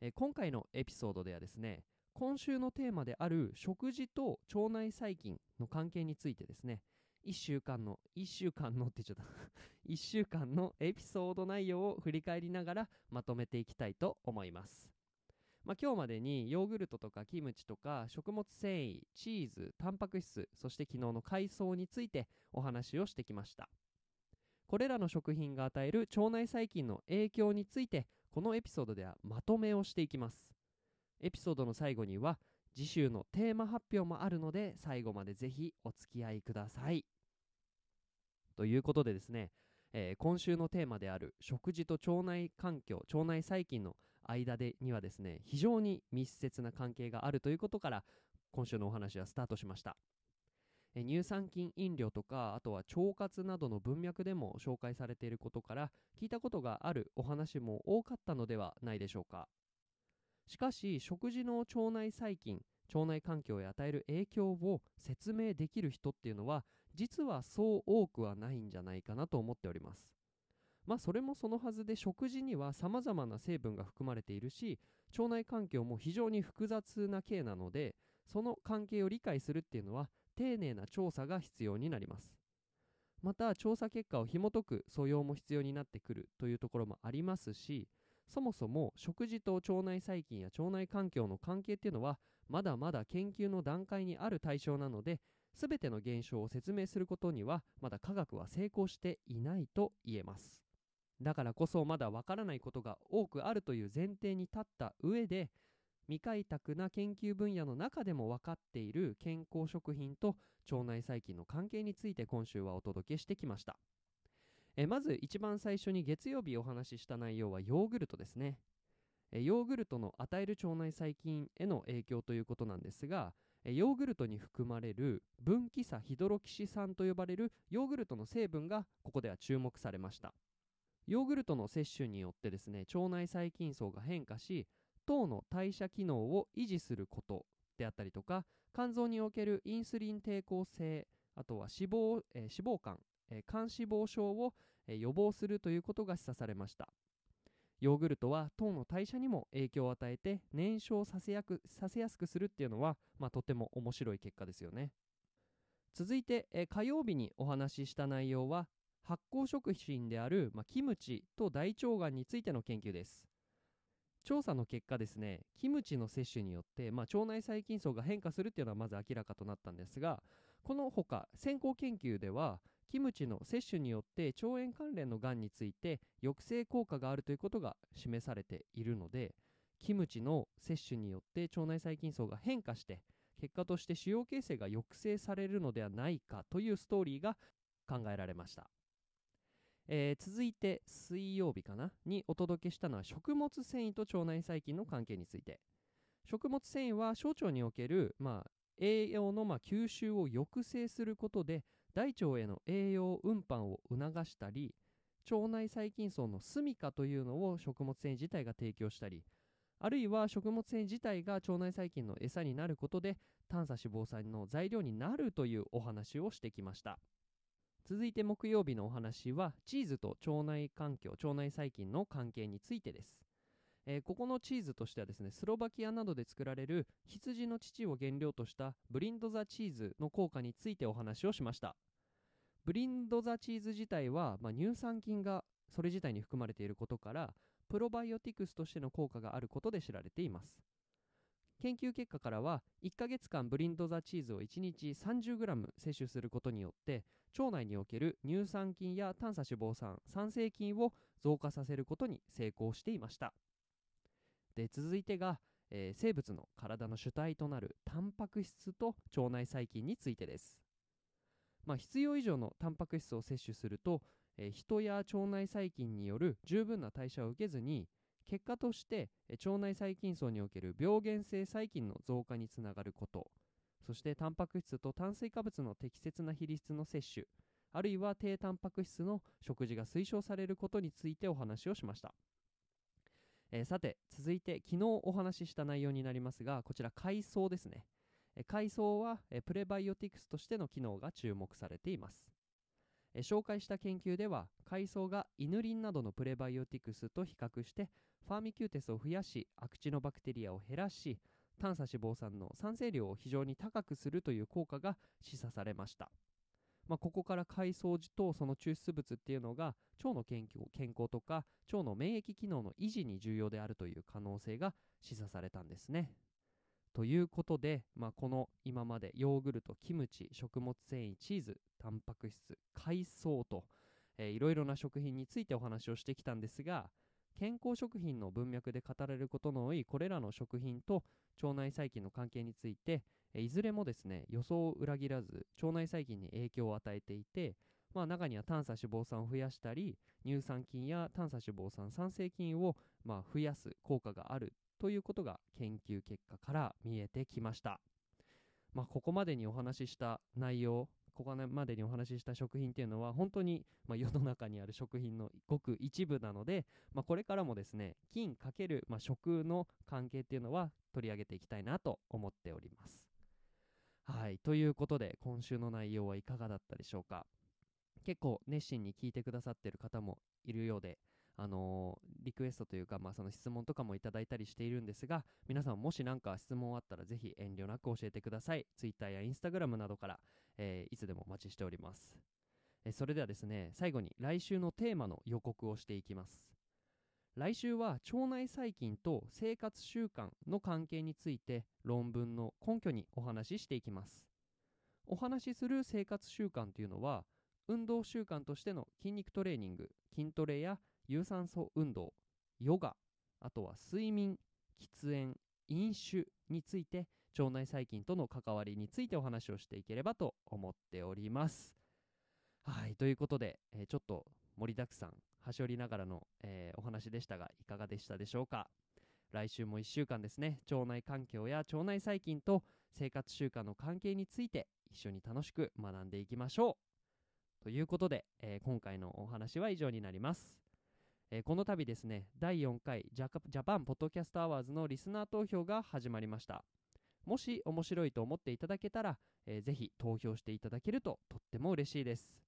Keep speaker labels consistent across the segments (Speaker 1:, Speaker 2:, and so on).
Speaker 1: え今回のエピソードではですね今週のテーマである食事と腸内細菌の関係についてですね1週間の1週間のって言っちゃった。1週間のエピソード内容を振り返りながらまとめていきたいと思います。まあ、今日までにヨーグルトとかキムチとか食物繊維チーズタンパク質そして昨日の海藻についてお話をしてきました。これらの食品が与える腸内細菌の影響についてこのエピソードではまとめをしていきます。エピソードの最後には次週のテーマ発表もあるので最後までぜひお付き合いください。ということでですね、えー、今週のテーマである食事と腸内環境腸内細菌の間でにはですね非常に密接な関係があるということから今週のお話はスタートしました。え乳酸菌飲料とかあとは腸活などの文脈でも紹介されていることから聞いたことがあるお話も多かったのではないでしょうか。しかし食事の腸内細菌腸内環境へ与える影響を説明できる人っていうのは実はそう多くはないんじゃないかなと思っております。まあそれもそのはずで食事には様々な成分が含まれているし腸内環境も非常に複雑な系なのでその関係を理解するっていうのは丁寧な調査が必要になります。また調査結果を紐解く素養も必要になってくるというところもありますしそもそも食事と腸内細菌や腸内環境の関係っていうのはまだまだ研究の段階にある対象なので全ての現象を説明することにはまだ科学は成功していないと言えます。だからこそまだわからないことが多くあるという前提に立った上で未開拓な研究分野の中でも分かっている健康食品と腸内細菌の関係について今週はお届けしてきました。えまず一番最初に月曜日お話しした内容はヨーグルトですね。ヨーグルトの与える腸内細菌への影響ということなんですがヨーグルトに含まれる分岐差ヒドロキシ酸と呼ばれるヨーグルトの成分がここでは注目されました。ヨーグルトの摂取によってですね腸内細菌層が変化し糖の代謝機能を維持することであったりとか肝臓におけるインスリン抵抗性あとは脂肪,、えー、脂肪肝、えー、肝脂肪症を、えー、予防するということが示唆されました。ヨーグルトは糖の代謝にも影響を与えて燃焼させやくさせやすくするっていうのは、まあ、とても面白い結果ですよね。続いて、え火曜日にお話しした内容は発酵食品である、まあ、キムチと大腸がんについての研究です。調査の結果ですねキムチの摂取によって、まあ、腸内細菌層が変化するっていうのはまず明らかとなったんですがこのほか先行研究ではキムチの摂取によって腸炎関連のがんについて抑制効果があるということが示されているのでキムチの摂取によって腸内細菌層が変化して結果として腫瘍形成が抑制されるのではないかというストーリーが考えられました、えー、続いて水曜日かな？にお届けしたのは食物繊維と腸内細菌の関係について。食物繊維は小腸における、まあ、栄養のまあ吸収を抑制することで大腸への栄養運搬を促したり腸内細菌層の住処というのを食物繊維自体が提供したりあるいは食物繊維自体が腸内細菌の餌になることで短鎖脂肪酸の材料になるというお話をしてきました。続いて木曜日のお話はチーズと腸内環境腸内細菌の関係についてです。えー、ここのチーズとしてはですねスロバキアなどで作られる羊の乳を原料としたブリンド・ザ・チーズの効果についてお話をしました。ブリンド・ザ・チーズ自体は、まあ、乳酸菌がそれ自体に含まれていることからプロバイオティクスとしての効果があることで知られています。研究結果からは1ヶ月間ブリンド・ザ・チーズを1日 30g 摂取することによって腸内における乳酸菌や短鎖脂肪酸酸性菌を増加させることに成功していました。で続いてが、えー、生物の体の主体となるタンパク質と腸内細菌についてです、まあ、必要以上のタンパク質を摂取すると、えー、人や腸内細菌による十分な代謝を受けずに結果として腸内細菌層における病原性細菌の増加につながること。そしてタンパク質と炭水化物の適切な比率の摂取あるいは低タンパク質の食事が推奨されることについてお話をしました、えーさて続いて昨日お話しした内容になりますがこちら海藻ですね。えー海藻はえプレバイオティクスとしての機能が注目されています。え紹介した研究では海藻がイヌリンなどのプレバイオティクスと比較してファーミキューテスを増やし悪地のバクテリアを減らし短鎖脂肪酸の産生量を非常に高くするという効果が示唆されました、まあ、ここから海藻とその抽出物っていうのが腸の健康健康とか腸の免疫機能の維持に重要であるという可能性が示唆されたんですね。ということで、まあ、この今までヨーグルトキムチ食物繊維チーズタンパク質海藻と、えーいろいろな食品についてお話をしてきたんですが健康食品の文脈で語られることの多いこれらの食品と腸内細菌の関係についていずれもですね予想を裏切らず腸内細菌に影響を与えていて、まあ、中には短鎖脂肪酸を増やしたり乳酸菌や短鎖脂肪酸酸性菌をま増やす効果があるということが研究結果から見えてきました。まあ、ここまでにお話しした内容ここまでにお話しした食品っていうのは本当に、まあ、世の中にある食品のごく一部なので、まあ、これからもですね菌かける、まあ、食の関係っていうのは取り上げていきたいなと思っております。はいということで今週の内容はいかがだったでしょうか結構熱心に聞いてくださってる方もいるようであのーリクエストというか、まあ、その質問とかもいただいたりしているんですが皆さんもし何か質問あったらぜひ遠慮なく教えてください Twitter や Instagram などから、えーいつでもお待ちしております、えーそれではですね最後に来週のテーマの予告をしていきます。来週は腸内細菌と生活習慣の関係について論文の根拠にお話ししていきます。お話しする生活習慣というのは運動習慣としての筋肉トレーニング筋トレや有酸素運動ヨガあとは睡眠喫煙飲酒について腸内細菌との関わりについてお話をしていければと思っております。はいということで、えーちょっと盛りだくさんはしょりながらの、えーお話でしたがいかがでしたでしょうか。来週も1週間ですね腸内環境や腸内細菌と生活習慣の関係について一緒に楽しく学んでいきましょう。ということで、えー今回のお話は以上になります、えーこの度ですね第4回ジャカジャパンポッドキャストアワーズのリスナー投票が始まりました。もし面白いと思っていただけたら、えーぜひ投票していただけるととっても嬉しいです。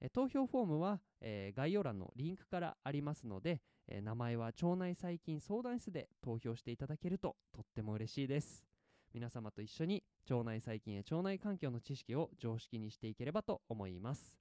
Speaker 1: え投票フォームは、えー概要欄のリンクからありますので、えー名前は腸内細菌相談室で投票していただけるととっても嬉しいです。皆様と一緒に腸内細菌や腸内環境の知識を常識にしていければと思います。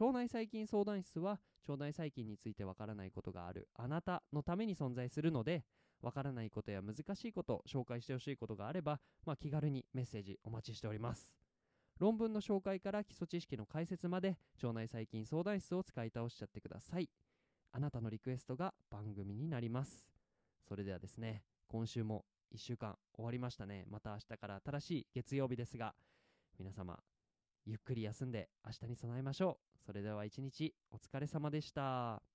Speaker 1: 腸内細菌相談室は腸内細菌についてわからないことがあるあなたのために存在するのでわからないことや難しいこと紹介してほしいことがあれば、まあ、気軽にメッセージお待ちしております。論文の紹介から基礎知識の解説まで腸内細菌相談室を使い倒しちゃってください。あなたのリクエストが番組になります。それではですね今週も1週間終わりましたね。また明日から新しい月曜日ですが皆様ゆっくり休んで明日に備えましょう。それでは一日お疲れ様でした。